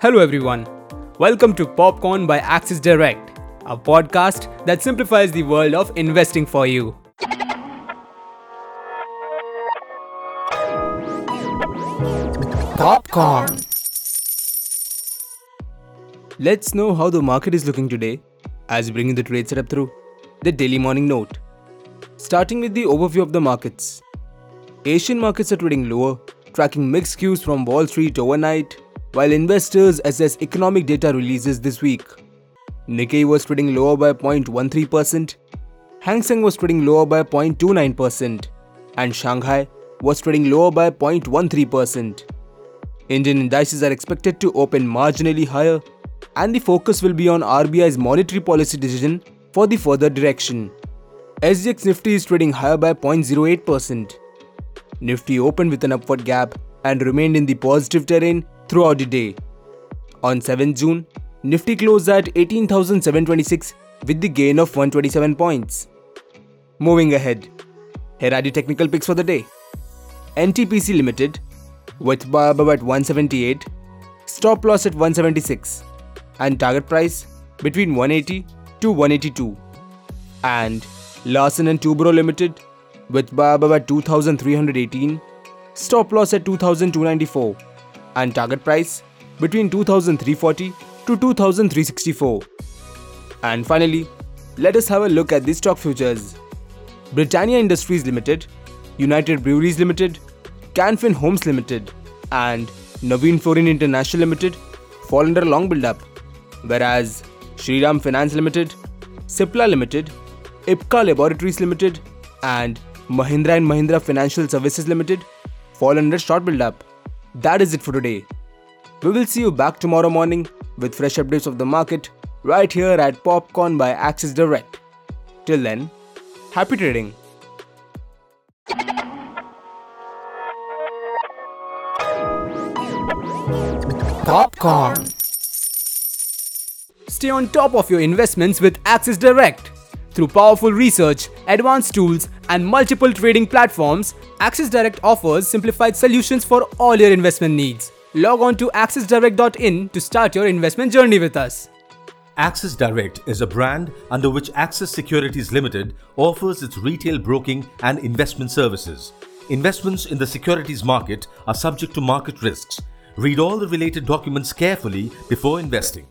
Hello, everyone. Welcome to Popcorn by Axis Direct, a podcast that simplifies the world of investing for you. Popcorn. Let's know how the market is looking today as we bring the trade setup through the daily morning note. Starting with the overview of the markets. Asian markets are trading lower, tracking mixed cues from Wall Street overnight, while investors assess economic data releases this week. Nikkei was trading lower by 0.13%, Hang Seng was trading lower by 0.29%, and Shanghai was trading lower by 0.13%. Indian indices are expected to open marginally higher, and the focus will be on RBI's monetary policy decision for the further direction. SGX Nifty is trading higher by 0.08%. Nifty opened with an upward gap and remained in the positive terrain throughout the day. On 7 June, Nifty closed at 18,726 with the gain of 127 points. Moving ahead, here are the technical picks for the day. NTPC Limited with buy above at 178, stop loss at 176, and target price between 180 to 182. And Larsen and Toubro Limited with buy above at 2318, stop loss at 2294, and target price between 2340 to 2364. And finally, let us have a look at the stock futures. Britannia Industries Limited, United Breweries Limited, Can Fin Homes Limited, and Navin Fluorine International Limited fall under long build-up, whereas Shriram Finance Limited, Cipla Limited, Ipca Laboratories Limited, and Mahindra and Mahindra Financial Services Limited fall under short build-up. That is it for today. We will see you back tomorrow morning with fresh updates of the market right here at Popcorn by Axis Direct. Till then, happy trading. Popcorn. Stay on top of your investments with Axis Direct. Through powerful research, advanced tools, and multiple trading platforms, Axis Direct offers simplified solutions for all your investment needs. Log on to axisdirect.in to start your investment journey with us. Axis Direct is a brand under which Axis Securities Limited offers its retail broking and investment services. Investments in the securities market are subject to market risks. Read all the related documents carefully before investing.